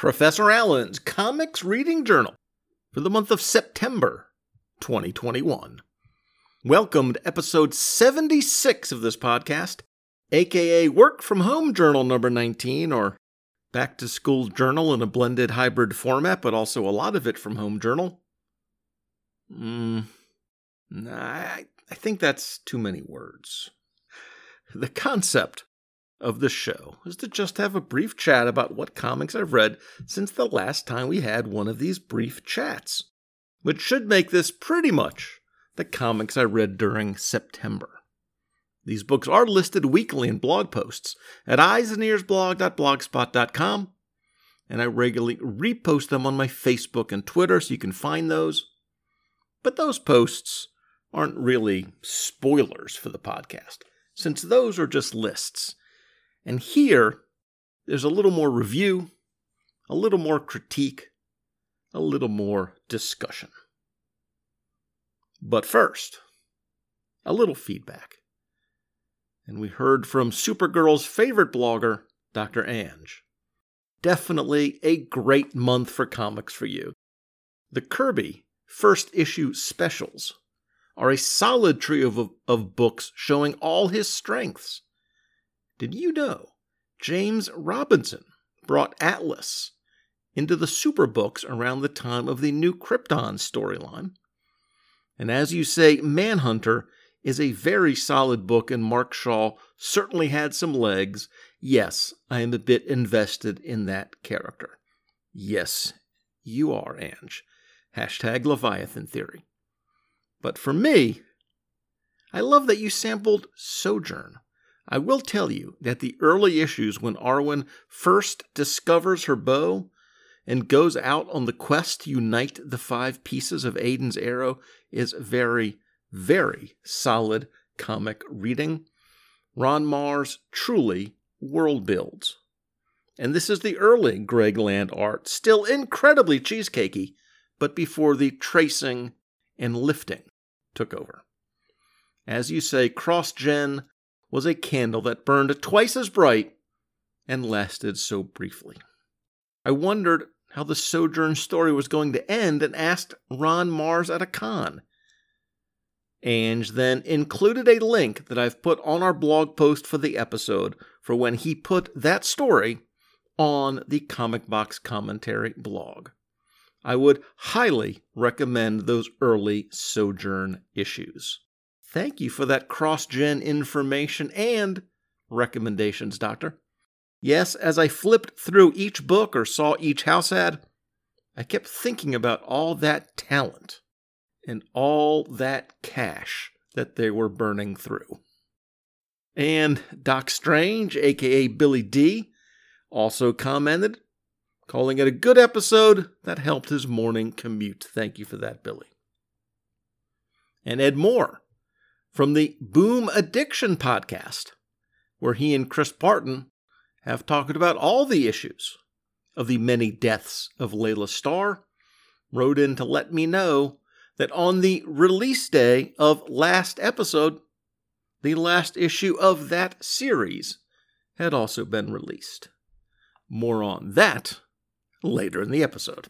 Professor Allen's Comics Reading Journal for the month of September 2021. Welcome to episode 76 of this podcast, aka Work from Home Journal number 19, or Back to School Journal in a blended hybrid format, but also a lot of it from Home Journal. Hmm, I, I think that's too many words. The concept of the show is to just have a brief chat about what comics I've read since the last time we had one of these brief chats, which should make this pretty much the comics I read during September. These books are listed weekly in blog posts at eyesandearsblog.blogspot.com, and I regularly repost them on my Facebook and Twitter so you can find those. But those posts aren't really spoilers for the podcast, since those are just lists and here, there's a little more review, a little more critique, a little more discussion. But first, a little feedback. And we heard from Supergirl's favorite blogger, Dr. Ange. Definitely a great month for comics for you. The Kirby first issue specials are a solid trio of, of books showing all his strengths did you know James Robinson brought Atlas into the superbooks around the time of the New Krypton storyline? And as you say, Manhunter is a very solid book, and Mark Shaw certainly had some legs. Yes, I am a bit invested in that character. Yes, you are, Ange. Hashtag Leviathan Theory. But for me, I love that you sampled Sojourn. I will tell you that the early issues when Arwen first discovers her bow and goes out on the quest to unite the five pieces of Aiden's arrow is very, very solid comic reading. Ron Marz truly world builds. And this is the early Greg Land art, still incredibly cheesecakey, but before the tracing and lifting took over. As you say, cross gen was a candle that burned twice as bright and lasted so briefly. I wondered how the Sojourn story was going to end and asked Ron Marz at a con. Ange then included a link that I've put on our blog post for the episode for when he put that story on the Comic Box Commentary blog. I would highly recommend those early Sojourn issues. Thank you for that cross gen information and recommendations, Doctor. Yes, as I flipped through each book or saw each house ad, I kept thinking about all that talent and all that cash that they were burning through. And Doc Strange, aka Billy D, also commented, calling it a good episode that helped his morning commute. Thank you for that, Billy. And Ed Moore from the Boom Addiction podcast, where he and Chris Parton have talked about all the issues of the many deaths of Layla Starr, wrote in to let me know that on the release day of last episode, the last issue of that series had also been released. More on that later in the episode.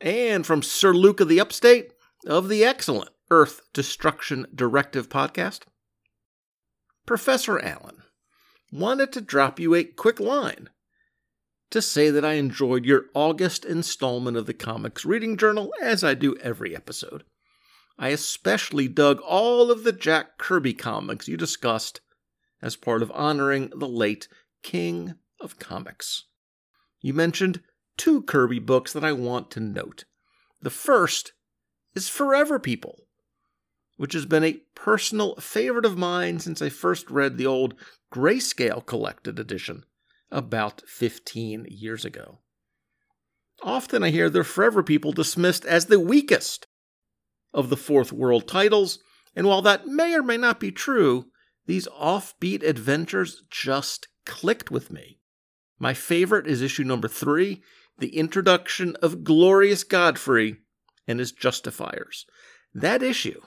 And from Sir of the Upstate of the Excellent Earth Destruction Directive podcast. Professor Allen wanted to drop you a quick line to say that I enjoyed your August installment of the Comics Reading Journal, as I do every episode. I especially dug all of the Jack Kirby comics you discussed as part of honoring the late King of Comics. You mentioned two Kirby books that I want to note. The first is Forever People, which has been a personal favorite of mine since I first read the old Grayscale Collected Edition about 15 years ago. Often I hear the Forever People dismissed as the weakest of the Fourth World titles, and while that may or may not be true, these offbeat adventures just clicked with me. My favorite is issue number three, the introduction of Glorious Godfrey and his Justifiers. That issue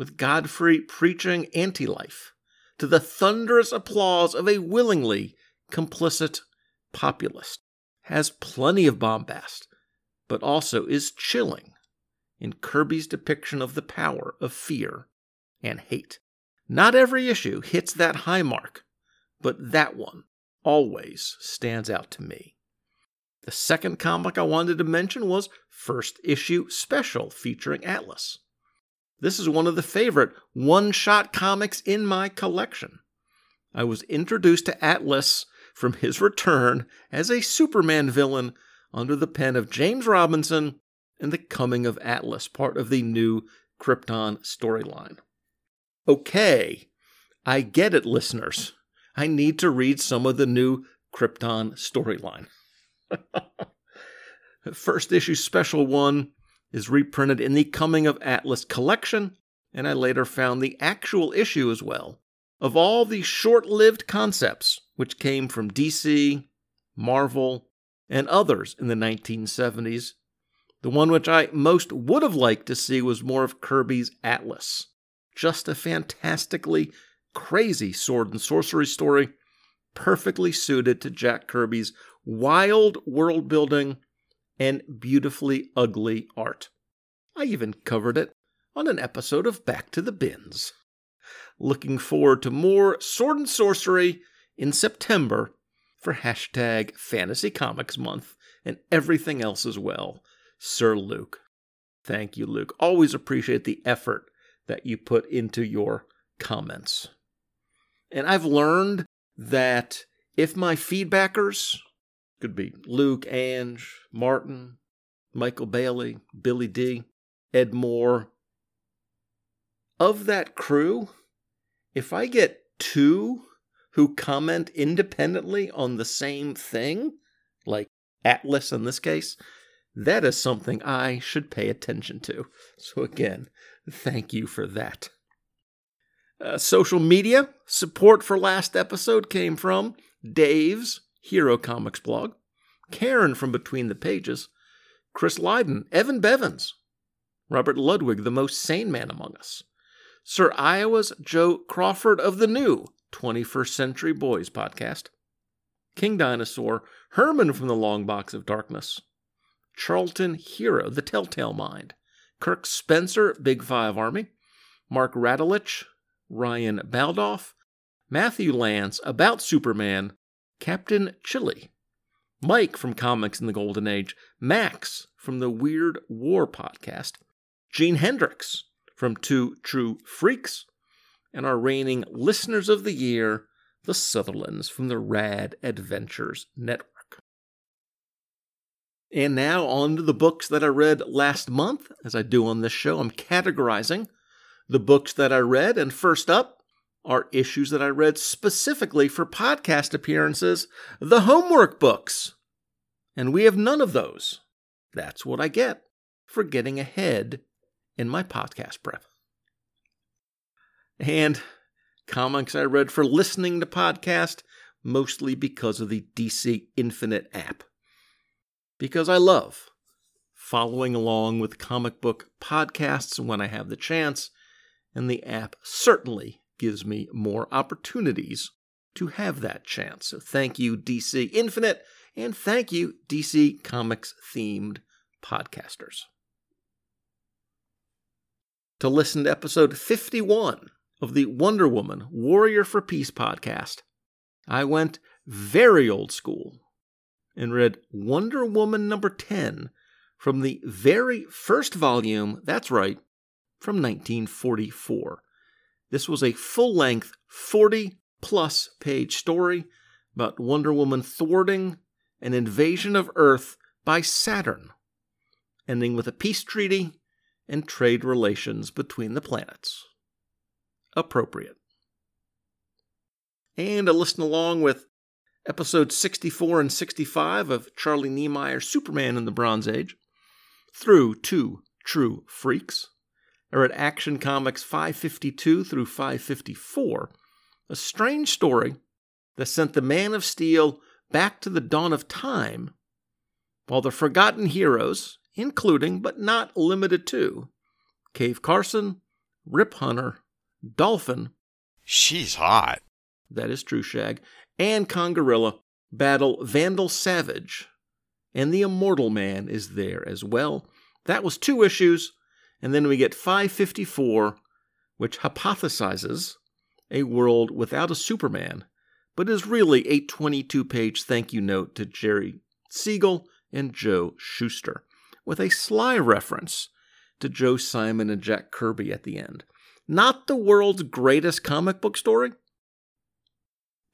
with Godfrey preaching anti life to the thunderous applause of a willingly complicit populist, has plenty of bombast, but also is chilling in Kirby's depiction of the power of fear and hate. Not every issue hits that high mark, but that one always stands out to me. The second comic I wanted to mention was First Issue Special featuring Atlas. This is one of the favorite one shot comics in my collection. I was introduced to Atlas from his return as a Superman villain under the pen of James Robinson and the coming of Atlas, part of the new Krypton storyline. Okay, I get it, listeners. I need to read some of the new Krypton storyline. First issue special one is reprinted in the Coming of Atlas collection, and I later found the actual issue as well of all the short lived concepts which came from DC, Marvel, and others in the 1970s. The one which I most would have liked to see was more of Kirby's Atlas. Just a fantastically crazy sword and sorcery story, perfectly suited to Jack Kirby's wild world building and beautifully ugly art. I even covered it on an episode of Back to the Bins. Looking forward to more sword and sorcery in September for hashtag Fantasy Comics Month and everything else as well. Sir Luke. Thank you, Luke. Always appreciate the effort that you put into your comments. And I've learned that if my feedbackers could be Luke, Ange, Martin, Michael Bailey, Billy D, Ed Moore. Of that crew, if I get two who comment independently on the same thing, like Atlas in this case, that is something I should pay attention to. So, again, thank you for that. Uh, social media support for last episode came from Dave's Hero Comics blog, Karen from Between the Pages, Chris Lydon, Evan Bevins, Robert Ludwig, the most sane man among us, Sir Iowa's Joe Crawford of the new 21st Century Boys podcast, King Dinosaur, Herman from the Long Box of Darkness, Charlton Hero, The Telltale Mind, Kirk Spencer, Big Five Army, Mark Radulich, Ryan Baldoff, Matthew Lance, About Superman, Captain Chili, Mike from Comics in the Golden Age, Max from the Weird War podcast, Gene Hendricks from Two True Freaks, and our reigning listeners of the year, the Sutherlands from the Rad Adventures Network. And now on to the books that I read last month. As I do on this show, I'm categorizing the books that I read, and first up, are issues that I read specifically for podcast appearances, the homework books. And we have none of those. That's what I get for getting ahead in my podcast prep. And comics I read for listening to podcast, mostly because of the DC Infinite app. Because I love following along with comic book podcasts when I have the chance, and the app certainly gives me more opportunities to have that chance. So thank you, DC Infinite, and thank you, DC Comics themed podcasters. To listen to episode 51 of the Wonder Woman Warrior for Peace podcast, I went very old school and read Wonder Woman number 10 from the very first volume, that's right, from 1944. This was a full length, 40 plus page story about Wonder Woman thwarting an invasion of Earth by Saturn, ending with a peace treaty and trade relations between the planets. Appropriate. And to listen along with episodes 64 and 65 of Charlie Niemeyer's Superman in the Bronze Age, through two true freaks are at Action Comics 552 through 554, a strange story that sent the Man of Steel back to the dawn of time, while the forgotten heroes, including but not limited to Cave Carson, Rip Hunter, Dolphin. She's hot. That is true, Shag. And Congarilla battle Vandal Savage, and the Immortal Man is there as well. That was two issues, and then we get 554, which hypothesizes a world without a Superman, but is really a 22 page thank you note to Jerry Siegel and Joe Shuster, with a sly reference to Joe Simon and Jack Kirby at the end. Not the world's greatest comic book story,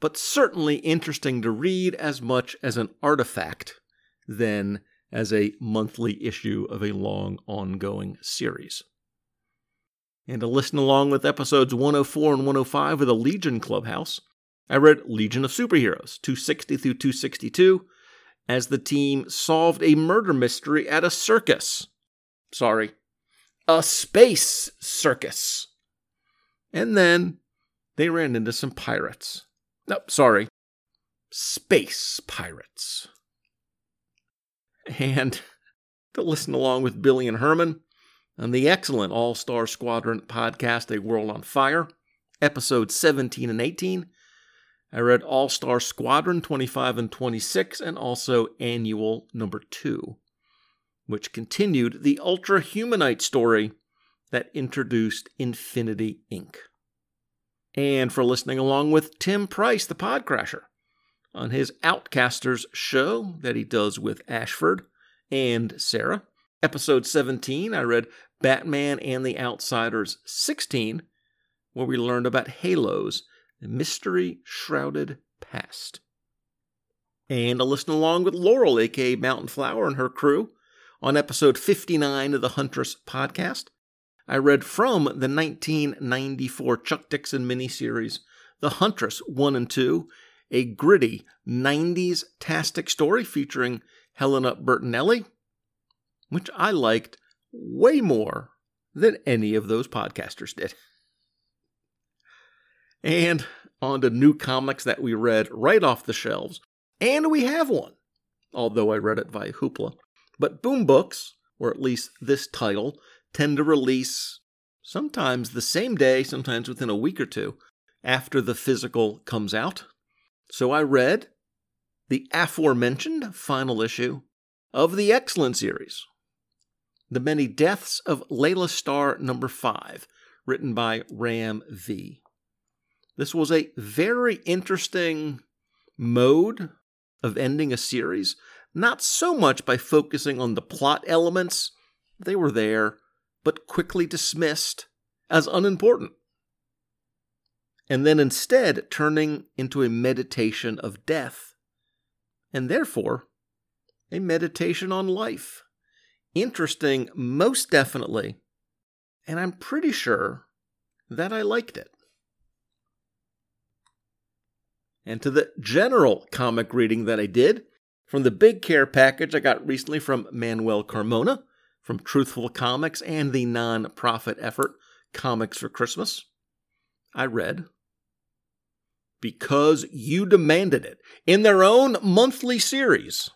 but certainly interesting to read as much as an artifact than as a monthly issue of a long ongoing series. And to listen along with episodes 104 and 105 of the Legion Clubhouse, I read Legion of Superheroes 260 through 262 as the team solved a murder mystery at a circus. Sorry, a space circus. And then they ran into some pirates. No, sorry, space pirates and to listen along with Billy and Herman on the excellent All Star Squadron podcast, A World on Fire, episodes 17 and 18. I read All Star Squadron 25 and 26, and also Annual number 2, which continued the Ultra Humanite story that introduced Infinity Inc. And for listening along with Tim Price, the Podcrasher, on his Outcasters show that he does with Ashford and Sarah. Episode 17, I read Batman and the Outsiders 16, where we learned about Halo's mystery shrouded past. And I listened along with Laurel, aka Mountain Flower, and her crew on episode 59 of the Huntress podcast. I read from the 1994 Chuck Dixon miniseries, The Huntress 1 and 2, a gritty 90s tastic story featuring Helena Bertinelli, which I liked way more than any of those podcasters did. And on to new comics that we read right off the shelves. And we have one, although I read it via Hoopla. But Boom Books, or at least this title, tend to release sometimes the same day, sometimes within a week or two after the physical comes out. So I read the aforementioned final issue of the Excellent series, The Many Deaths of Layla Starr number 5, written by Ram V. This was a very interesting mode of ending a series, not so much by focusing on the plot elements, they were there, but quickly dismissed as unimportant and then instead turning into a meditation of death, and therefore a meditation on life. Interesting, most definitely, and I'm pretty sure that I liked it. And to the general comic reading that I did, from the big care package I got recently from Manuel Carmona, from Truthful Comics and the non profit effort Comics for Christmas, I read because you demanded it in their own monthly series.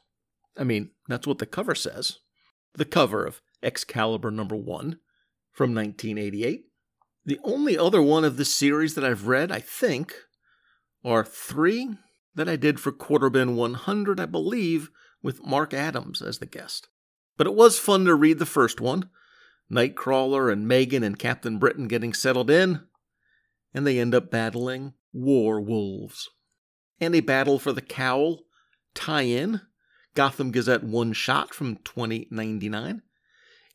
I mean, that's what the cover says. The cover of Excalibur number one from 1988. The only other one of this series that I've read, I think, are three that I did for Quarterbin 100, I believe, with Mark Adams as the guest. But it was fun to read the first one Nightcrawler and Meggan and Captain Britain getting settled in, and they end up battling war wolves. And a battle for the cowl tie in, Gotham Gazette one shot from 2099.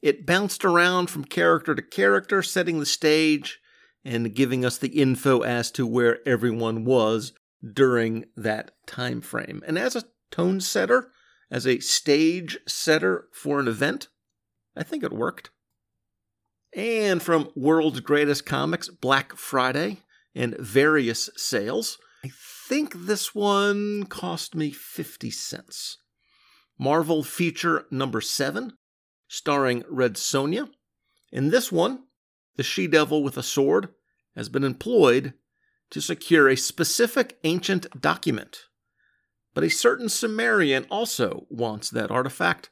It bounced around from character to character, setting the stage and giving us the info as to where everyone was during that time frame. And as a tone setter, as a stage setter for an event, I think it worked. And from World's Greatest Comics, Black Friday, and various sales. I think this one cost me 50 cents. Marvel feature number 7, starring Red Sonja. In this one, the she devil with a sword has been employed to secure a specific ancient document. But a certain Cimmerian also wants that artifact,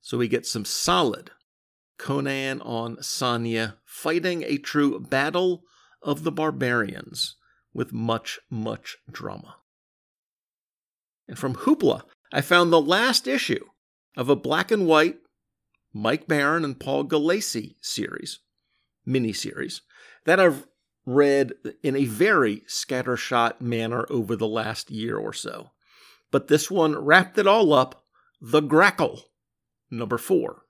so we get some solid Conan on Sonja fighting a true battle of the barbarians with much, much drama. And from Hoopla, I found the last issue of a black and white Mike Baron and Paul Gulacy series, miniseries, that I've read in a very scattershot manner over the last year or so. But this one wrapped it all up The Grackle, number four.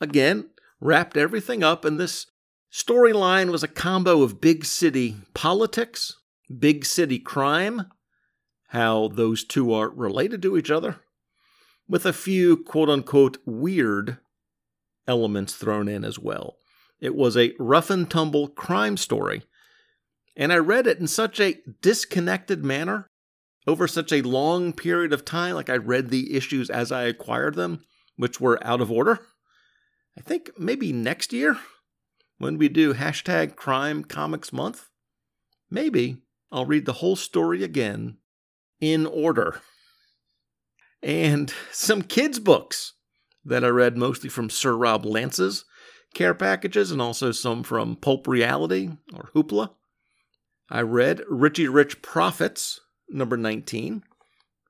Again, wrapped everything up, in this storyline was a combo of big city politics, big city crime, how those two are related to each other, with a few quote unquote weird elements thrown in as well. It was a rough and tumble crime story, and I read it in such a disconnected manner over such a long period of time. Like I read the issues as I acquired them, which were out of order. I think maybe next year, when we do hashtag crime comics month, maybe I'll read the whole story again in order. And some kids' books that I read mostly from Sir Rob Lance's care packages and also some from Pulp Reality or Hoopla. I read Richie Rich Profits, number 19,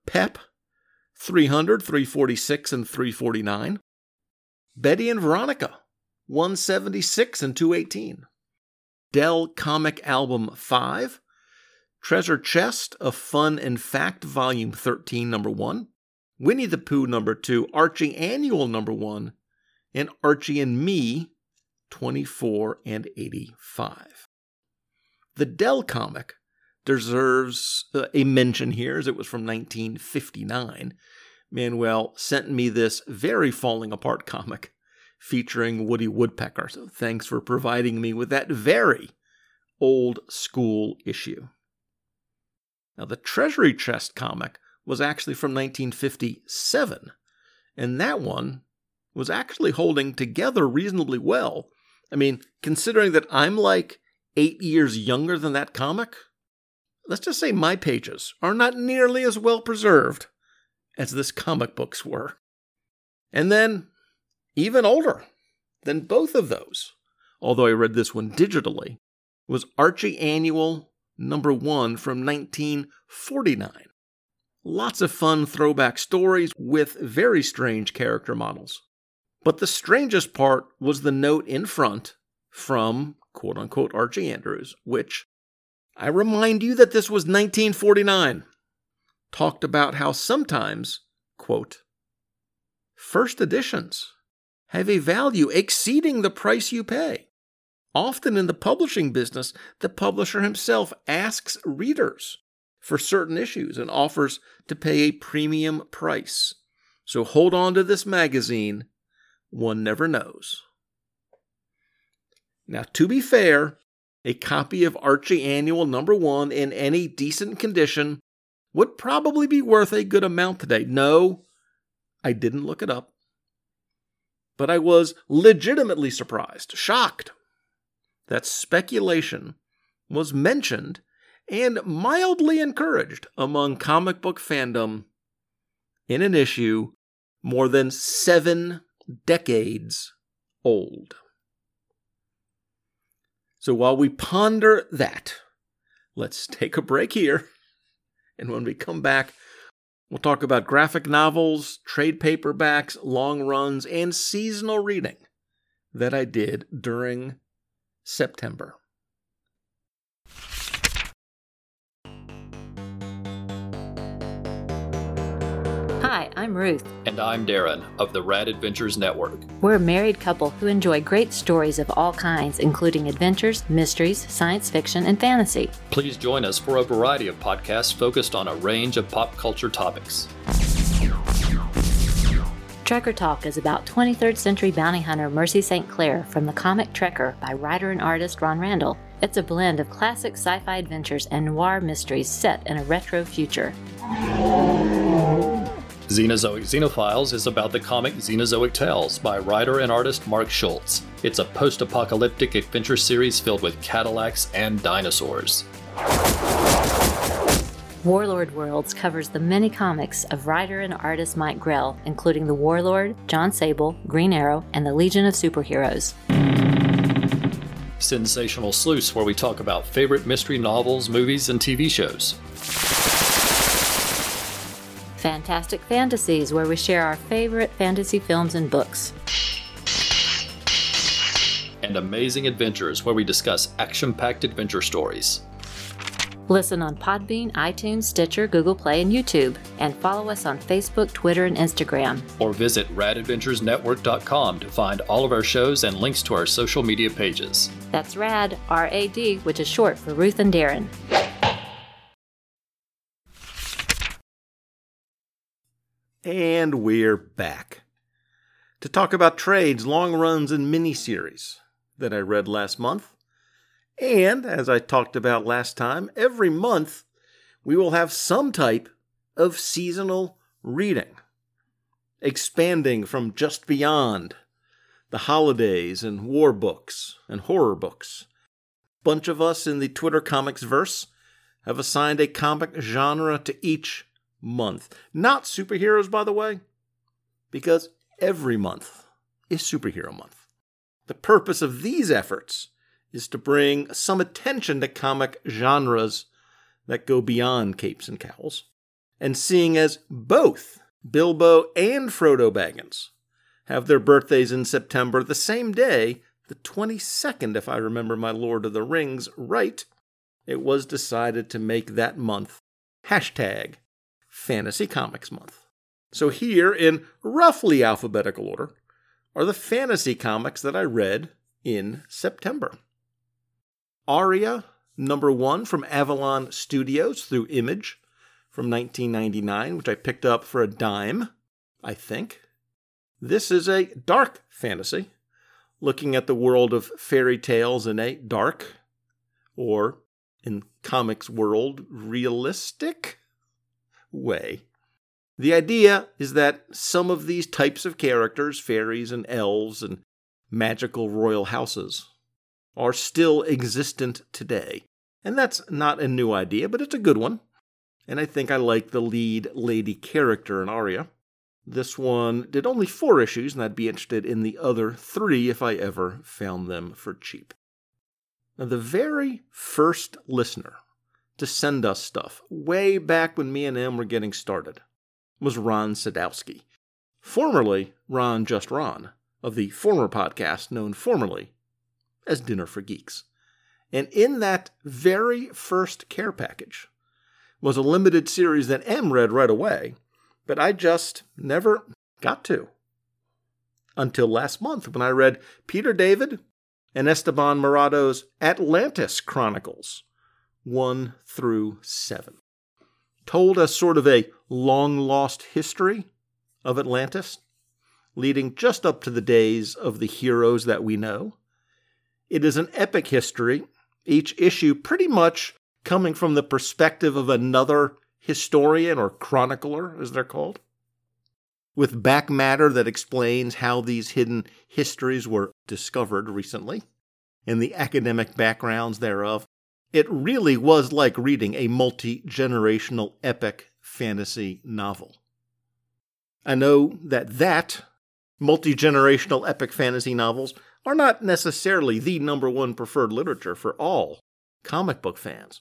Pep, 300, 346, and 349, Betty and Veronica, 176 and 218, Dell Comic Album 5, Treasure Chest of Fun and Fact, Volume 13, Number 1, Winnie the Pooh, Number 2, Archie Annual, Number 1, and Archie and Me, 24 and 85. The Dell comic deserves uh, a mention here, as it was from 1959. Manuel sent me this very falling apart comic featuring Woody Woodpecker, so thanks for providing me with that very old school issue. Now, the Treasury Chest comic was actually from 1957, and that one was actually holding together reasonably well. I mean, considering that I'm like eight years younger than that comic, let's just say my pages are not nearly as well preserved as this comic books were. And then, even older than both of those, although I read this one digitally, was Archie Annual number one from 1949. Lots of fun throwback stories with very strange character models. But the strangest part was the note in front from quote unquote Archie Andrews, which I remind you that this was 1949. Talked about how sometimes, quote, first editions have a value exceeding the price you pay. Often in the publishing business, the publisher himself asks readers for certain issues and offers to pay a premium price. So hold on to this magazine. One never knows. Now, to be fair, a copy of Archie Annual number one in any decent condition would probably be worth a good amount today. No, I didn't look it up. But I was legitimately surprised, shocked that speculation was mentioned and mildly encouraged among comic book fandom in an issue more than seven decades old. So while we ponder that, let's take a break here. And when we come back, we'll talk about graphic novels, trade paperbacks, long runs, and seasonal reading that I did during September. I'm Ruth. And I'm Darren of the Rad Adventures Network. We're a married couple who enjoy great stories of all kinds, including adventures, mysteries, science fiction, and fantasy. Please join us for a variety of podcasts focused on a range of pop culture topics. Trekker Talk is about 23rd century bounty hunter Mercy St. Clair from the comic Trekker by writer and artist Ron Randall. It's a blend of classic sci fi adventures and noir mysteries set in a retro future. Xenozoic Xenophiles is about the comic Xenozoic Tales by writer and artist Mark Schultz. It's a post apocalyptic adventure series filled with Cadillacs and dinosaurs. Warlord Worlds covers the many comics of writer and artist Mike Grell, including The Warlord, John Sable, Green Arrow, and the Legion of Superheroes. Sensational Sleuths, where we talk about favorite mystery novels, movies, and TV shows. Fantastic Fantasies, where we share our favorite fantasy films and books. And Amazing Adventures, where we discuss action packed adventure stories. Listen on Podbean, iTunes, Stitcher, Google Play, and YouTube. And follow us on Facebook, Twitter, and Instagram. Or visit radadventuresnetwork.com to find all of our shows and links to our social media pages. That's RAD, R A D, which is short for Ruth and Darren. And we're back to talk about trades, long runs, and miniseries that I read last month. And as I talked about last time, every month we will have some type of seasonal reading, expanding from just beyond the holidays and war books and horror books. Bunch of us in the Twitter comics verse have assigned a comic genre to each month. Not superheroes, by the way, because every month is superhero month. The purpose of these efforts is to bring some attention to comic genres that go beyond capes and cowls. And seeing as both Bilbo and Frodo Baggins have their birthdays in September the same day, the 22nd, if I remember my Lord of the Rings right, it was decided to make that month hashtag Fantasy Comics Month. So, here in roughly alphabetical order are the fantasy comics that I read in September. Aria, number one from Avalon Studios through Image from 1999, which I picked up for a dime, I think. This is a dark fantasy, looking at the world of fairy tales in a dark, or in comics world, realistic way. The idea is that some of these types of characters, fairies and elves and magical royal houses, are still existent today. And that's not a new idea, but it's a good one. And I think I like the lead lady character in Aria. This one did only four issues, and I'd be interested in the other three if I ever found them for cheap. Now, the very first listener to send us stuff, way back when me and him were getting started, was Ron Sadowski, formerly Ron Just Ron, of the former podcast known formerly as Dinner for Geeks. And in that very first care package was a limited series that M read right away, but I just never got to. Until last month when I read Peter David and Esteban Maroto's Atlantis Chronicles 1 through 7. Told us sort of a long lost history of Atlantis, leading just up to the days of the heroes that we know. It is an epic history, each issue pretty much coming from the perspective of another historian or chronicler, as they're called, with back matter that explains how these hidden histories were discovered recently and the academic backgrounds thereof. It really was like reading a multi generational epic fantasy novel. I know that that multi generational epic fantasy novels are not necessarily the number one preferred literature for all comic book fans.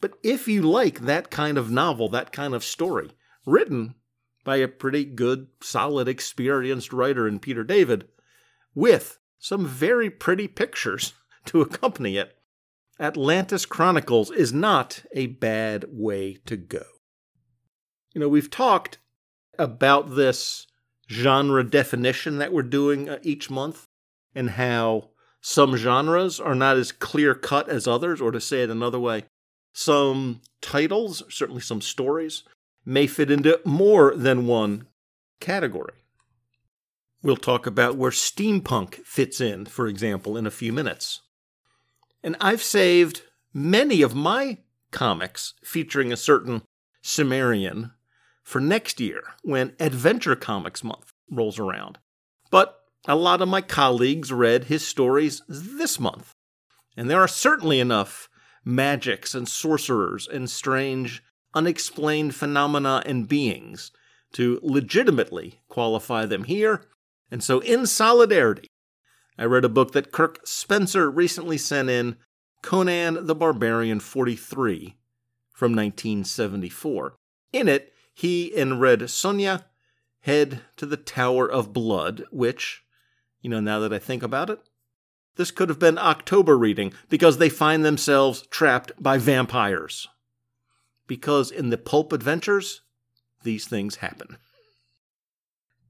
But if you like that kind of novel, that kind of story, written by a pretty good, solid, experienced writer in Peter David, with some very pretty pictures to accompany it, Atlantis Chronicles is not a bad way to go. You know, we've talked about this genre definition that we're doing uh, each month and how some genres are not as clear cut as others, or to say it another way, some titles, certainly some stories, may fit into more than one category. We'll talk about where steampunk fits in, for example, in a few minutes. And I've saved many of my comics featuring a certain Cimmerian for next year when Adventure Comics Month rolls around. But a lot of my colleagues read his stories this month, and there are certainly enough magics and sorcerers and strange, unexplained phenomena and beings to legitimately qualify them here. And so, in solidarity, I read a book that Kirk Spencer recently sent in Conan the Barbarian 43 from 1974. In it, he and Red Sonja head to the Tower of Blood, which, you know, now that I think about it, this could have been October reading because they find themselves trapped by vampires. Because in the pulp adventures, these things happen.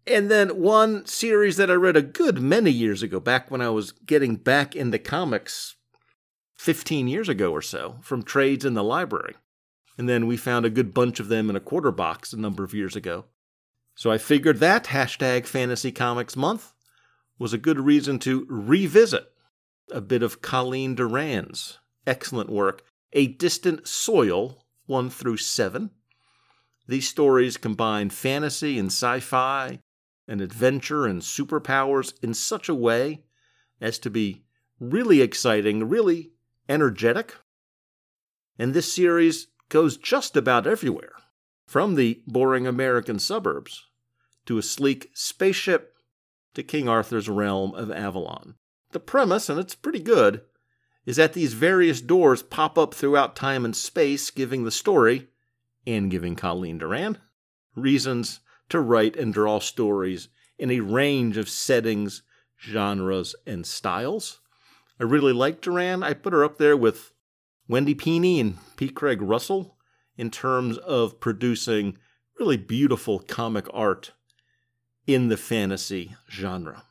And then one series that I read a good many years ago, back when I was getting back into comics 15 years ago or so, from trades in the library. And then we found a good bunch of them in a quarter box a number of years ago. So I figured that hashtag Fantasy Comics Month was a good reason to revisit a bit of Colleen Doran's excellent work, A Distant Soil 1 through 7. These stories combine fantasy and sci fi, and adventure and superpowers in such a way as to be really exciting, really energetic. And this series goes just about everywhere, from the boring American suburbs to a sleek spaceship to King Arthur's realm of Avalon. The premise, and it's pretty good, is that these various doors pop up throughout time and space, giving the story, and giving Colleen Doran, reasons to write and draw stories in a range of settings, genres, and styles. I really like Doran. I put her up there with Wendy Pini and P. Craig Russell in terms of producing really beautiful comic art in the fantasy genre.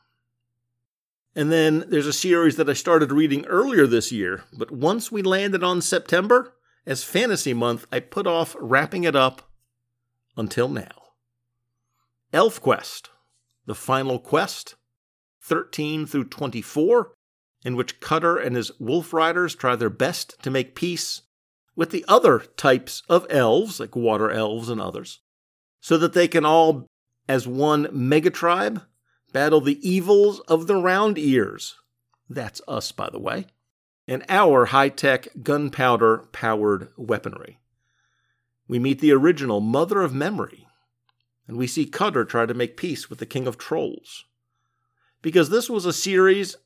And then there's a series that I started reading earlier this year, but once we landed on September as fantasy month, I put off wrapping it up until now. ElfQuest, the final quest, 13 through 24, in which Cutter and his wolf riders try their best to make peace with the other types of elves, like water elves and others, so that they can all, as one mega tribe, battle the evils of the round ears. That's us, by the way, and our high tech gunpowder powered weaponry. We meet the original Mother of Memory, and we see Cutter try to make peace with the King of Trolls. Because this was a series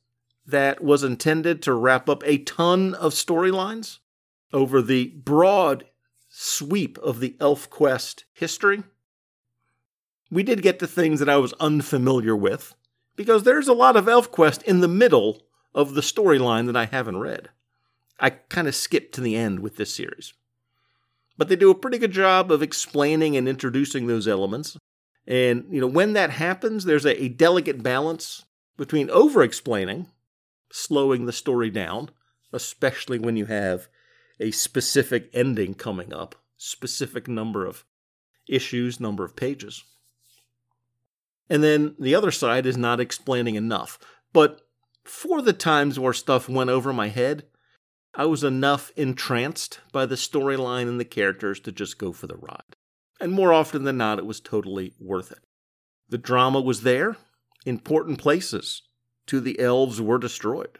that was intended to wrap up a ton of storylines over the broad sweep of the ElfQuest history. We did get to things that I was unfamiliar with, because there's a lot of ElfQuest in the middle of the storyline that I haven't read. I kind of skipped to the end with this series but they do a pretty good job of explaining and introducing those elements. And, you know, when that happens, there's a, a delicate balance between over explaining, slowing the story down, especially when you have a specific ending coming up, specific number of issues, number of pages. And then the other side is not explaining enough. But for the times where stuff went over my head, I was enough entranced by the storyline and the characters to just go for the ride. And more often than not, it was totally worth it. The drama was there, important places to the elves were destroyed.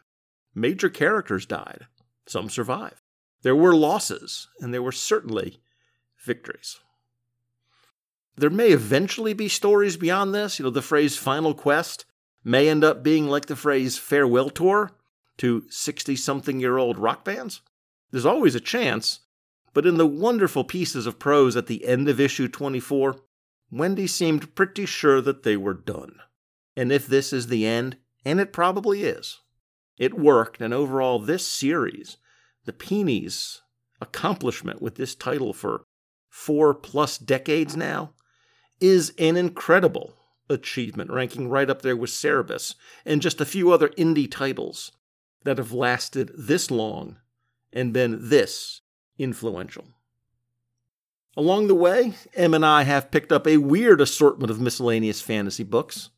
Major characters died, some survived. There were losses, and there were certainly victories. There may eventually be stories beyond this. You know, the phrase final quest may end up being like the phrase farewell tour, to 60 something year old rock bands? There's always a chance, but in the wonderful pieces of prose at the end of issue 24, Wendy seemed pretty sure that they were done. And if this is the end, and it probably is, it worked, and overall, this series, the Pini's accomplishment with this title for four plus decades now, is an incredible achievement, ranking right up there with Cerebus and just a few other indie titles that have lasted this long and been this influential. Along the way, Em and I have picked up a weird assortment of miscellaneous fantasy books,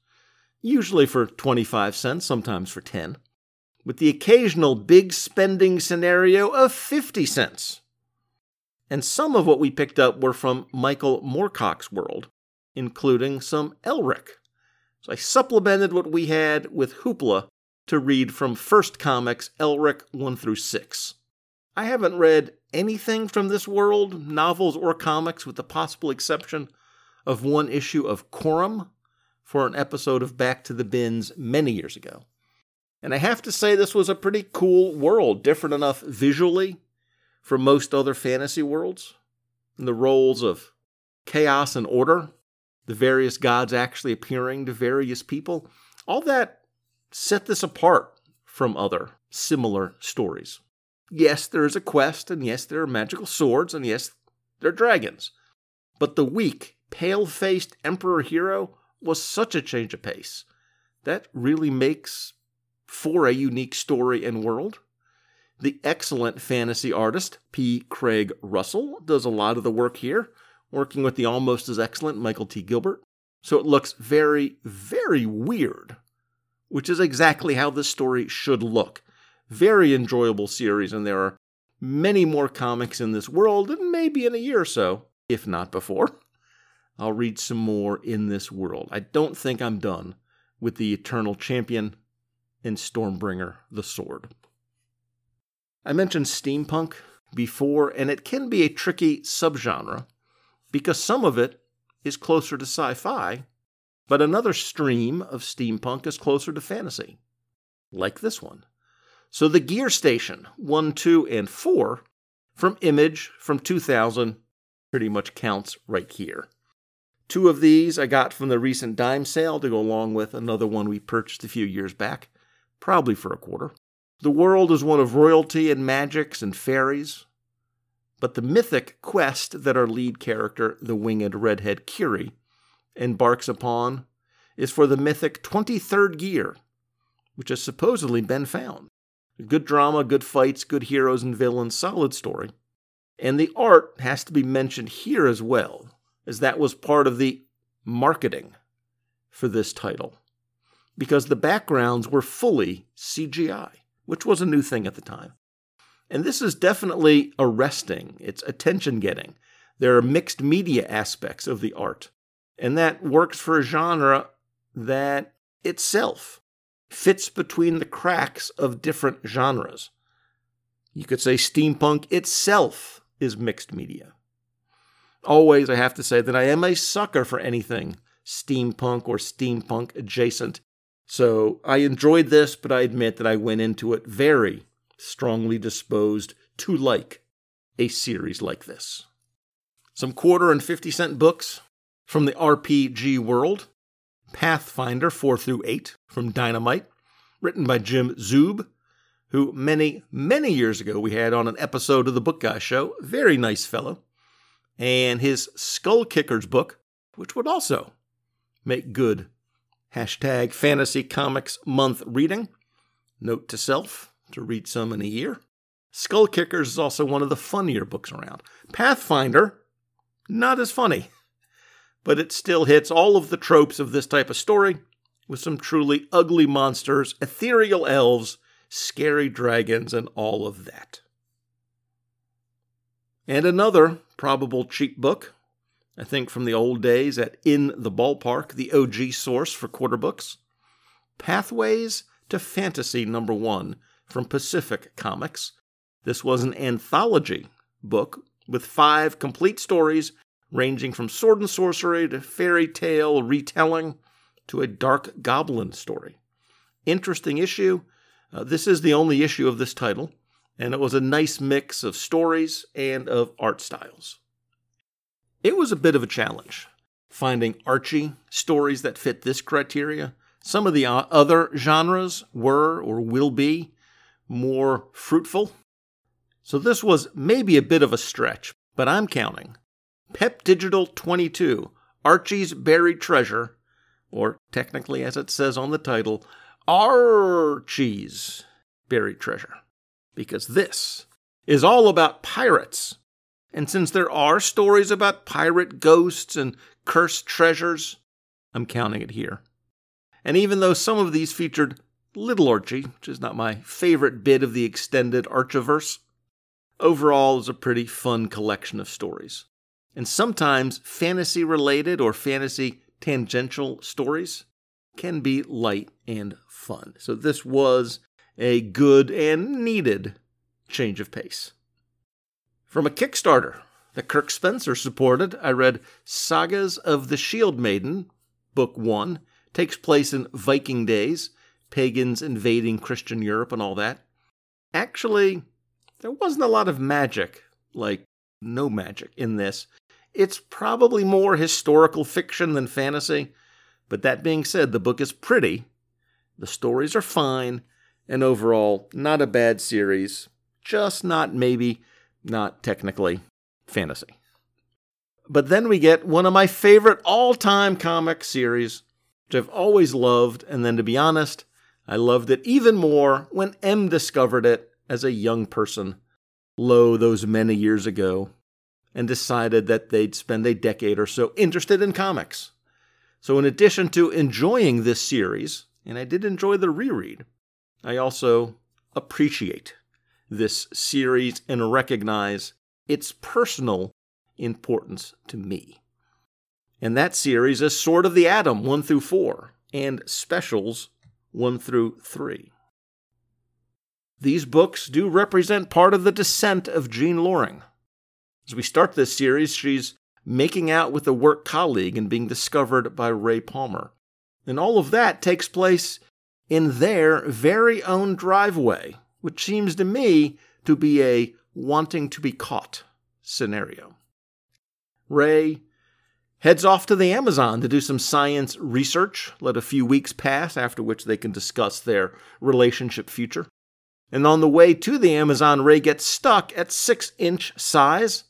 usually for 25 cents, sometimes for 10, with the occasional big spending scenario of 50 cents. And some of what we picked up were from Michael Moorcock's world, including some Elric. So I supplemented what we had with Hoopla to read from First Comics Elric 1 through 6. I haven't read anything from this world, novels or comics, with the possible exception of one issue of Corum for an episode of Back to the Bins many years ago. And I have to say, this was a pretty cool world, different enough visually from most other fantasy worlds. And the roles of chaos and order, the various gods actually appearing to various people, all that set this apart from other similar stories. Yes, there is a quest, and yes, there are magical swords, and yes, there are dragons. But the weak, pale faced emperor hero was such a change of pace. That really makes for a unique story and world. The excellent fantasy artist P. Craig Russell does a lot of the work here, working with the almost as excellent Michael T. Gilbert. So it looks very, very weird, which is exactly how this story should look. Very enjoyable series, and there are many more comics in this world, and maybe in a year or so, if not before, I'll read some more in this world. I don't think I'm done with the Eternal Champion and Stormbringer the Sword. I mentioned steampunk before, and it can be a tricky subgenre because some of it is closer to sci fi, but another stream of steampunk is closer to fantasy, like this one. So the Gear Station 1, 2, and 4 from Image from 2000 pretty much counts right here. Two of these I got from the recent dime sale to go along with another one we purchased a few years back, probably for a quarter. The world is one of royalty and magics and fairies, but the mythic quest that our lead character, the winged redhead Kiri, embarks upon is for the mythic 23rd gear, which has supposedly been found. Good drama, good fights, good heroes and villains, solid story. And the art has to be mentioned here as well as that was part of the marketing for this title, because the backgrounds were fully CGI, which was a new thing at the time. And this is definitely arresting, it's attention getting. There are mixed media aspects of the art, and that works for a genre that itself fits between the cracks of different genres. You could say steampunk itself is mixed media always, I have to say that I am a sucker for anything steampunk or steampunk adjacent. So I enjoyed this, but I admit that I went into it very strongly disposed to like a series like this. Some quarter and 50 cent books from the RPG world Pathfinder 4 through 8 from Dynamite, written by Jim Zub, who many, many years ago we had on an episode of the Book Guy Show. Very nice fellow and his Skull Kickers book, which would also make good hashtag fantasy comics month reading. Note to self to read some in a year. Skull Kickers is also one of the funnier books around. Pathfinder, not as funny, but it still hits all of the tropes of this type of story with some truly ugly monsters, ethereal elves, scary dragons, and all of that. And another probable cheap book, I think from the old days at In the Ballpark, the OG source for quarter books. Pathways to Fantasy number one from Pacific Comics. This was an anthology book with five complete stories ranging from sword and sorcery to fairy tale retelling to a dark goblin story. Interesting issue. Uh, this is the only issue of this title and it was a nice mix of stories and of art styles. It was a bit of a challenge finding Archie stories that fit this criteria. Some of the other genres were or will be more fruitful. So this was maybe a bit of a stretch, but I'm counting. Pep Digital 22, Archie's Buried Treasure, or technically as it says on the title, Archie's Buried Treasure because this is all about pirates. And since there are stories about pirate ghosts and cursed treasures, I'm counting it here. And even though some of these featured Little Archie, which is not my favorite bit of the extended Archiverse, overall is a pretty fun collection of stories. And sometimes fantasy related or fantasy tangential stories can be light and fun. So this was a good and needed change of pace. From a Kickstarter that Kirk Spencer supported, I read Sagas of the Shield Maiden, Book 1, takes place in Viking days, pagans invading Christian Europe and all that. Actually, there wasn't a lot of magic, like no magic, in this. It's probably more historical fiction than fantasy, but that being said, the book is pretty, the stories are fine, and overall, not a bad series, just not maybe not technically fantasy. But then we get one of my favorite all time comic series, which I've always loved, and then to be honest, I loved it even more when M discovered it as a young person, lo, those many years ago, and decided that they'd spend a decade or so interested in comics. So, in addition to enjoying this series, and I did enjoy the reread, I also appreciate this series and recognize its personal importance to me. And that series is Sword of the Atom 1 through 4 and Specials 1 through 3. These books do represent part of the descent of Jean Loring. As we start this series, she's making out with a work colleague and being discovered by Ray Palmer. And all of that takes place in their very own driveway, which seems to me to be a wanting to be caught scenario. Ray heads off to the Amazon to do some science research, let a few weeks pass, after which they can discuss their relationship future. And on the way to the Amazon, Ray gets stuck at six inch size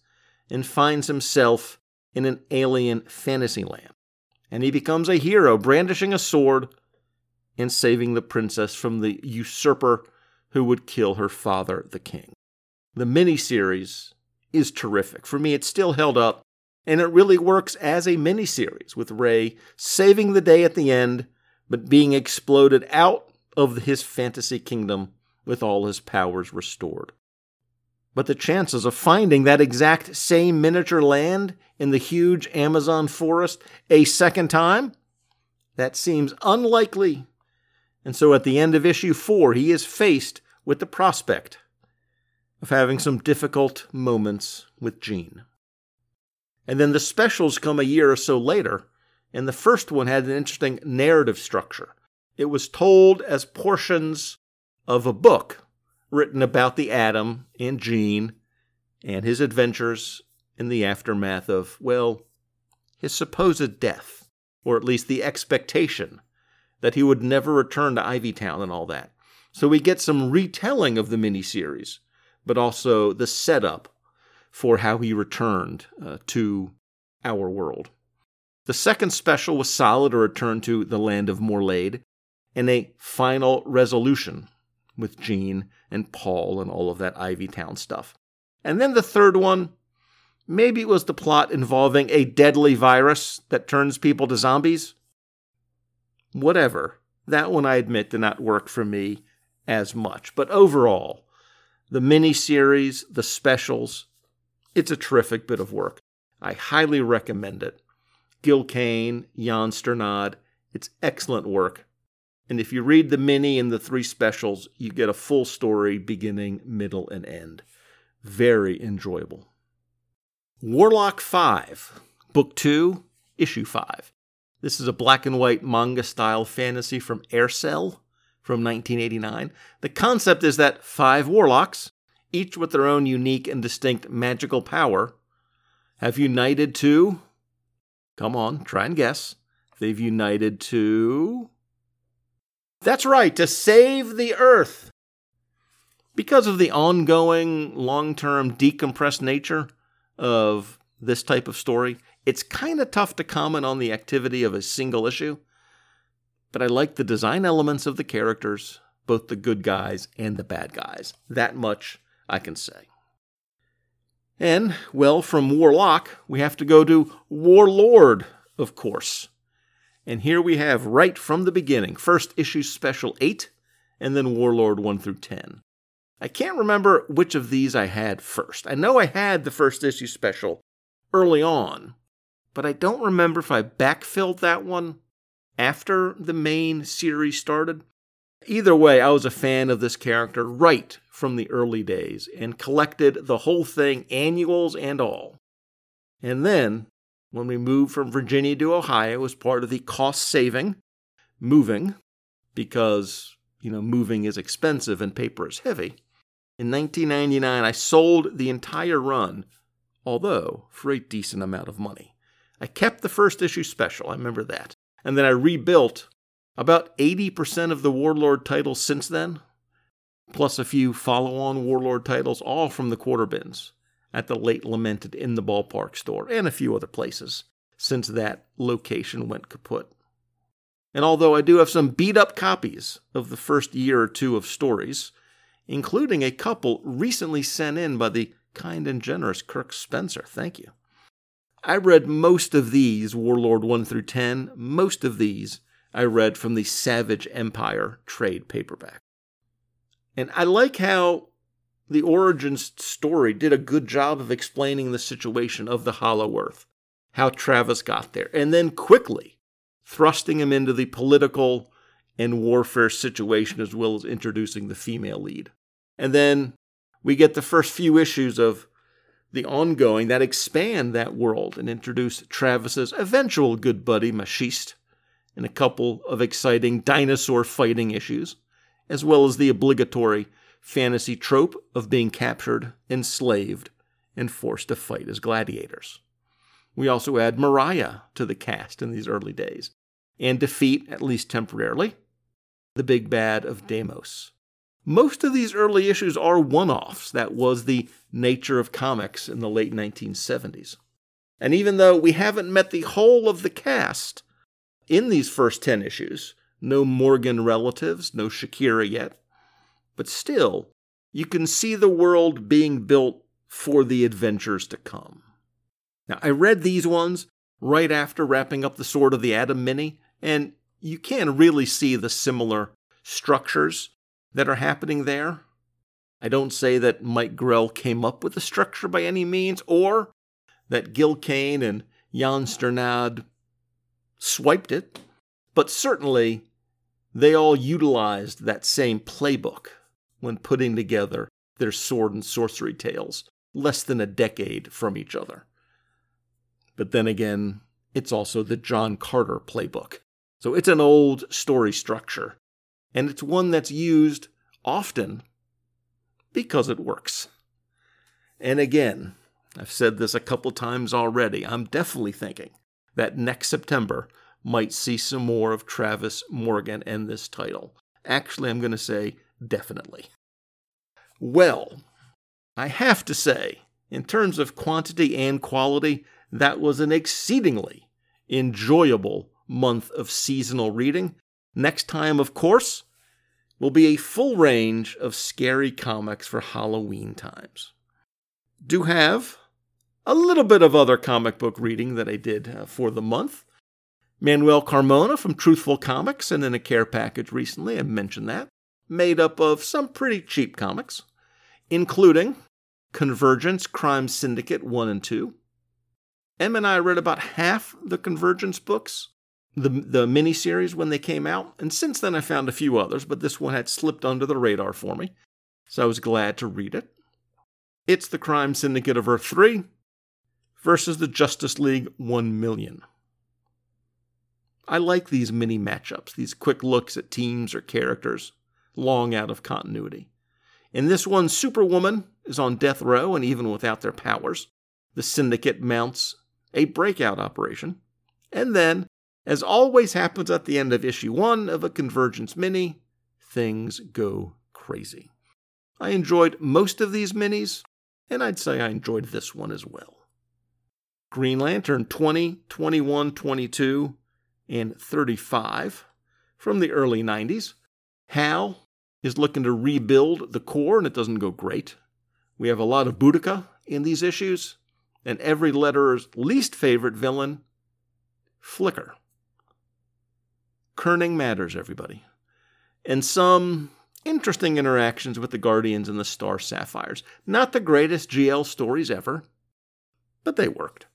and finds himself in an alien fantasy land. And he becomes a hero, brandishing a sword and saving the princess from the usurper who would kill her father, the king. The miniseries is terrific. For me, it's still held up, and it really works as a miniseries with Ray saving the day at the end, but being exploded out of his fantasy kingdom with all his powers restored. But the chances of finding that exact same miniature land in the huge Amazon forest a second time? That seems unlikely. And so at the end of issue four, he is faced with the prospect of having some difficult moments with Jean. And then the specials come a year or so later, and the first one had an interesting narrative structure. It was told as portions of a book written about the Atom and Jean and his adventures in the aftermath of, well, his supposed death, or at least the expectation that he would never return to Ivytown and all that. So we get some retelling of the miniseries, but also the setup for how he returned uh, to our world. The second special was solid, a return to the land of Morlaidh, and a final resolution with Jean and Paul and all of that Ivy Town stuff. And then the third one, maybe it was the plot involving a deadly virus that turns people to zombies. Whatever. That one I admit did not work for me as much. But overall, the mini series, the specials, it's a terrific bit of work. I highly recommend it. Gil Kane, Jan Strnad, it's excellent work. And if you read the mini and the three specials, you get a full story beginning, middle, and end. Very enjoyable. Warlock 5, Book 2, Issue 5. This is a black and white manga style fantasy from Aircel from 1989. The concept is that five warlocks, each with their own unique and distinct magical power, have united to. Come on, try and guess. They've united to. That's right, to save the Earth. Because of the ongoing, long term, decompressed nature of this type of story, it's kind of tough to comment on the activity of a single issue. But I like the design elements of the characters, both the good guys and the bad guys. That much I can say. And, well, from Warlock, we have to go to Warlord, of course. And here we have right from the beginning first issue special 8, and then Warlord 1 through 10. I can't remember which of these I had first. I know I had the first issue special early on, but I don't remember if I backfilled that one after the main series started. Either way, I was a fan of this character right from the early days and collected the whole thing, annuals and all. And then, when we moved from Virginia to Ohio as part of the cost saving, moving, because, you know, moving is expensive and paper is heavy. In 1999, I sold the entire run, although for a decent amount of money. I kept the first issue special, I remember that. And then I rebuilt about 80% of the Warlord titles since then, plus a few follow on Warlord titles, all from the quarter bins at the late lamented In the Ballpark store and a few other places since that location went kaput. And although I do have some beat up copies of the first year or two of stories, including a couple recently sent in by the kind and generous Kirk Spencer, thank you. I read most of these, Warlord 1 through 10, most of these I read from the Savage Empire trade paperback. And I like how the Origins story did a good job of explaining the situation of the Hollow Earth, how Travis got there, and then quickly thrusting him into the political and warfare situation as well as introducing the female lead. And then we get the first few issues of the ongoing that expand that world and introduce Travis's eventual good buddy Machiste and a couple of exciting dinosaur fighting issues, as well as the obligatory fantasy trope of being captured, enslaved, and forced to fight as gladiators. We also add Mariah to the cast in these early days, and defeat, at least temporarily, the big bad of Deimos. Most of these early issues are one offs. That was the nature of comics in the late 1970s. And even though we haven't met the whole of the cast in these first 10 issues, no Morgan relatives, no Shakira yet, but still, you can see the world being built for the adventures to come. Now, I read these ones right after wrapping up the Sword of the Atom mini, and you can really see the similar structures that are happening there. I don't say that Mike Grell came up with the structure by any means, or that Gil Kane and Jan Strnad swiped it, but certainly they all utilized that same playbook when putting together their sword and sorcery tales, less than a decade from each other. But then again, it's also the John Carter playbook. So it's an old story structure, and it's one that's used often because it works. And again, I've said this a couple times already, I'm definitely thinking that next September might see some more of Travis Morgan and this title. Actually, I'm going to say definitely. Well, I have to say, in terms of quantity and quality, that was an exceedingly enjoyable month of seasonal reading. Next time, of course, will be a full range of scary comics for Halloween times. Do have a little bit of other comic book reading that I did uh, for the month. Manuel Carmona from Truthful Comics and in a care package recently, I mentioned that, made up of some pretty cheap comics, including Convergence Crime Syndicate 1 and 2. Em and I read about half the Convergence books the the miniseries when they came out, and since then I found a few others, but this one had slipped under the radar for me, so I was glad to read it. It's the Crime Syndicate of Earth 3 versus the Justice League 1 million. I like these mini matchups, these quick looks at teams or characters, long out of continuity. In this one, Superwoman is on death row, and even without their powers, the Syndicate mounts a breakout operation. And then as always happens at the end of issue one of a Convergence mini, things go crazy. I enjoyed most of these minis, and I'd say I enjoyed this one as well. Green Lantern 20, 21, 22, and 35 from the early 90s. Hal is looking to rebuild the Corps, and it doesn't go great. We have a lot of Boodikka in these issues, and every letterer's least favorite villain, Flicker. Kerning matters, everybody. And some interesting interactions with the Guardians and the Star Sapphires. Not the greatest GL stories ever, but they worked.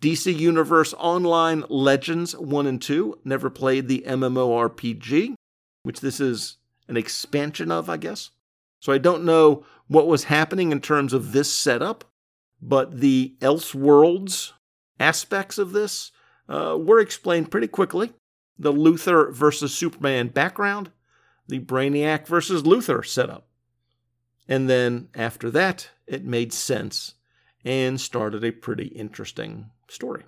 DC Universe Online Legends 1 and 2 never played the MMORPG, which this is an expansion of, I guess. So I don't know what was happening in terms of this setup, but the Elseworlds aspects of this uh, were explained pretty quickly the Luthor versus Superman background, the Brainiac versus Luthor setup. And then after that, it made sense and started a pretty interesting story.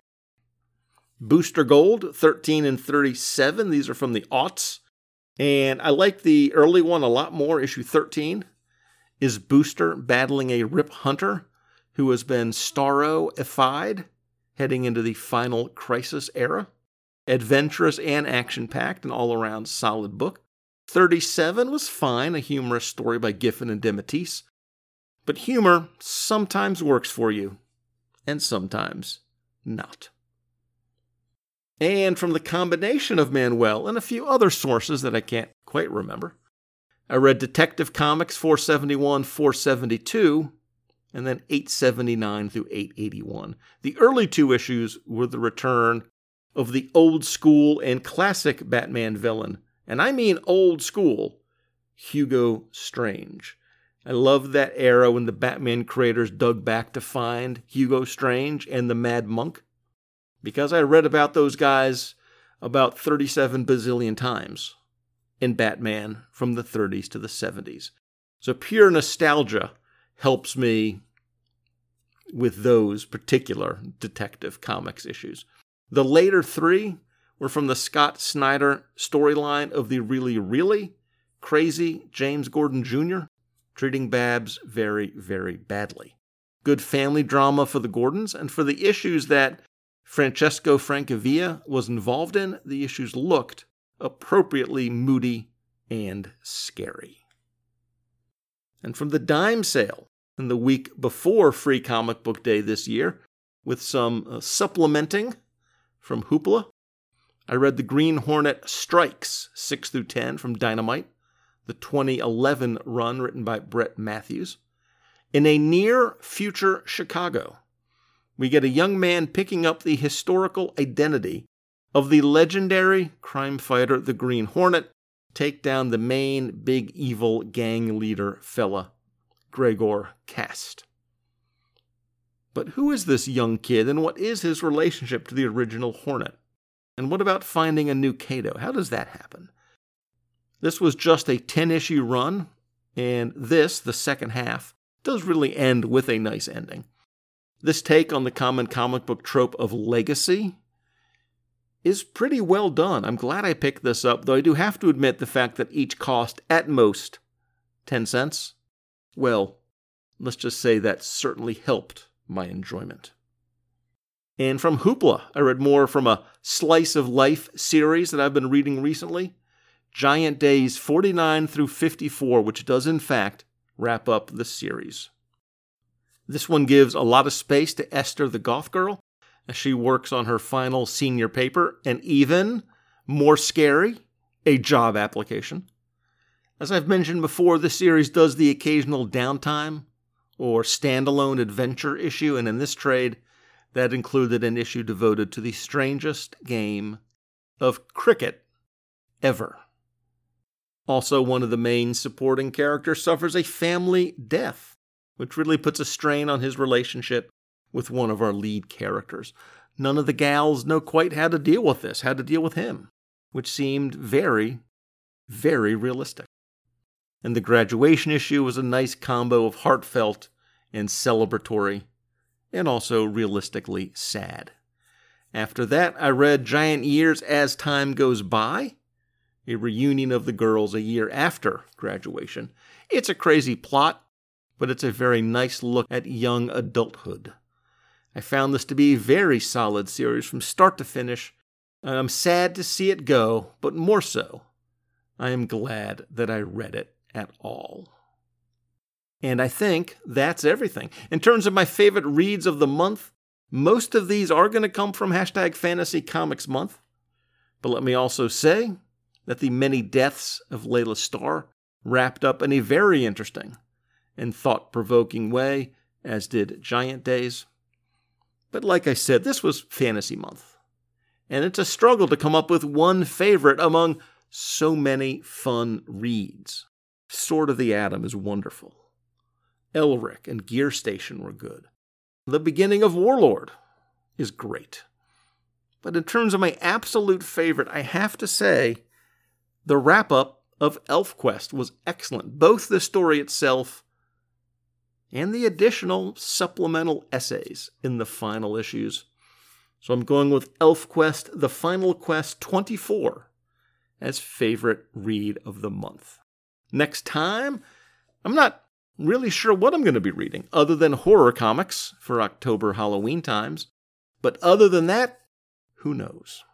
Booster Gold, 13 and 37. These are from the aughts. And I like the early one a lot more. Issue 13 is Booster battling a Rip Hunter who has been Starro-ified, heading into the final crisis era. Adventurous and action packed, an all around solid book. 37 was fine, a humorous story by Giffen and DeMatteis. But humor sometimes works for you, and sometimes not. And from the combination of Manuel and a few other sources that I can't quite remember, I read Detective Comics 471, 472, and then 879 through 881. The early two issues were the return of the old school and classic Batman villain, and I mean old school, Hugo Strange. I love that era when the Batman creators dug back to find Hugo Strange and the Mad Monk, because I read about those guys about 37 bazillion times in Batman from the 30s to the 70s. So pure nostalgia helps me with those particular Detective Comics issues. The later three were from the Scott Snyder storyline of the really, really crazy James Gordon Jr., treating Babs very, very badly. Good family drama for the Gordons, and for the issues that Francesco Francavilla was involved in, the issues looked appropriately moody and scary. And from the dime sale in the week before Free Comic Book Day this year, with some uh, supplementing from Hoopla, I read The Green Hornet Strikes 6 through 10 from Dynamite, the 2011 run written by Brett Matthews. In a near future Chicago, we get a young man picking up the historical identity of the legendary crime fighter, the Green Hornet, take down the main big evil gang leader fella, Gregor Kast. But who is this young kid and what is his relationship to the original Hornet? And what about finding a new Kato? How does that happen? This was just a 10 issue run, and this, the second half, does really end with a nice ending. This take on the common comic book trope of legacy is pretty well done. I'm glad I picked this up, though I do have to admit the fact that each cost at most 10 cents. Well, let's just say that certainly helped my enjoyment. And from Hoopla, I read more from a Slice of Life series that I've been reading recently Giant Days 49 through 54, which does in fact wrap up the series. This one gives a lot of space to Esther the Goth Girl as she works on her final senior paper, and even more scary, a job application. As I've mentioned before, this series does the occasional downtime or standalone adventure issue, and in this trade, that included an issue devoted to the strangest game of cricket ever. Also, one of the main supporting characters suffers a family death, which really puts a strain on his relationship with one of our lead characters. None of the gals know quite how to deal with this, how to deal with him, which seemed very, very realistic. And the graduation issue was a nice combo of heartfelt and celebratory, and also realistically sad. After that, I read Giant Years as Time Goes By, a reunion of the girls a year after graduation. It's a crazy plot, but it's a very nice look at young adulthood. I found this to be a very solid series from start to finish, and I'm sad to see it go, but more so, I am glad that I read it at all. And I think that's everything. In terms of my favorite reads of the month, most of these are going to come from hashtag Fantasy Comics Month. But let me also say that the many deaths of Laila Starr wrapped up in a very interesting and thought provoking way, as did Giant Days. But like I said, this was Fantasy Month. And it's a struggle to come up with one favorite among so many fun reads. Sword of the Atom is wonderful. Elric and Gear Station were good. The beginning of Warlord is great. But in terms of my absolute favorite, I have to say the wrap up of ElfQuest was excellent. Both the story itself and the additional supplemental essays in the final issues. So I'm going with ElfQuest The Final Quest 24 as favorite read of the month. Next time, I'm not really sure what I'm going to be reading other than horror comics for October Halloween times. But other than that, who knows?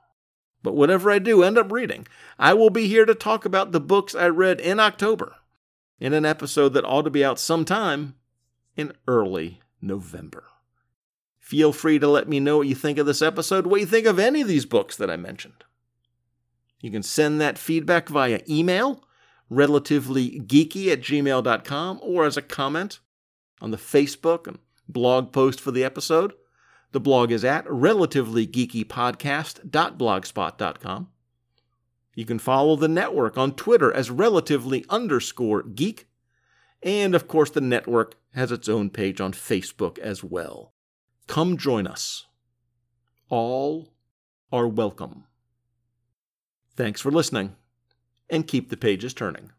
But whatever I do end up reading, I will be here to talk about the books I read in October in an episode that ought to be out sometime in early November. Feel free to let me know what you think of this episode, what you think of any of these books that I mentioned. You can send that feedback via email, relativelygeeky at gmail.com, or as a comment on the Facebook and blog post for the episode. The blog is at relativelygeekypodcast.blogspot.com. You can follow the network on Twitter as relatively underscore geek. And of course, the network has its own page on Facebook as well. Come join us. All are welcome. Thanks for listening, and keep the pages turning.